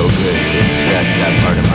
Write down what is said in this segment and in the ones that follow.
so good, scratch that part of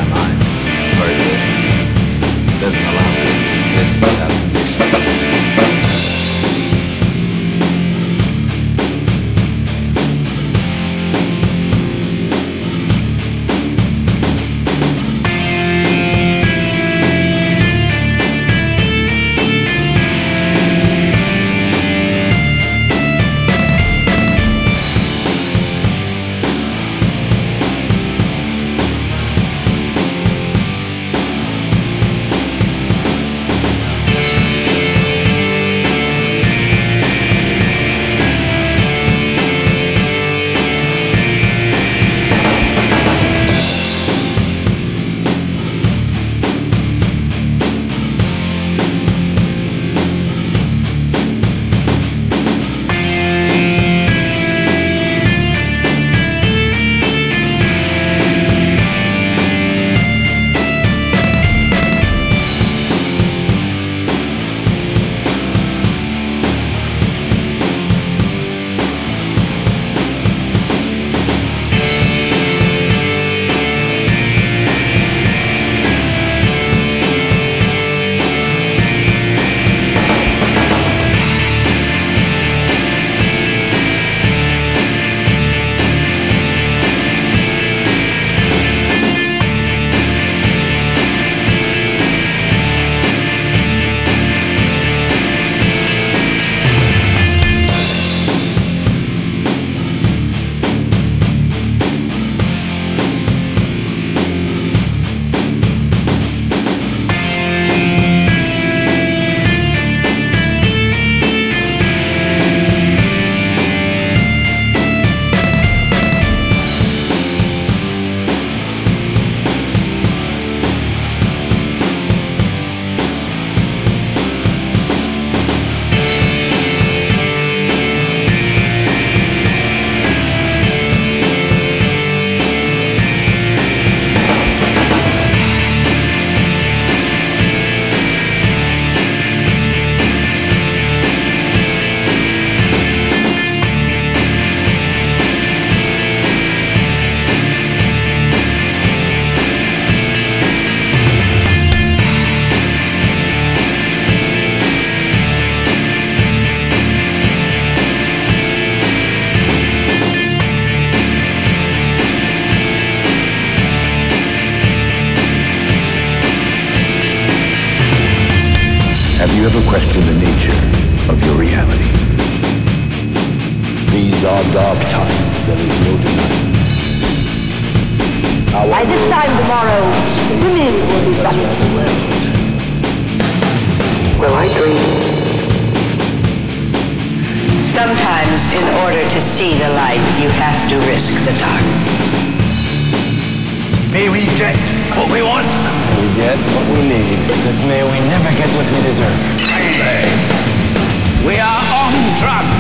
Have you ever questioned the nature of your reality? These are dark times, there is no denying. Our By this time tomorrow, women will be suffering. Will I dream? Sometimes, in order to see the light, you have to risk the dark. May we get what we want? Get what we need, but may we never get what we deserve. We are on drugs.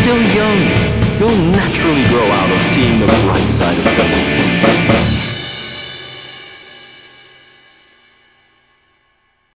Still young. You'll naturally grow out of seeing the bright side of things.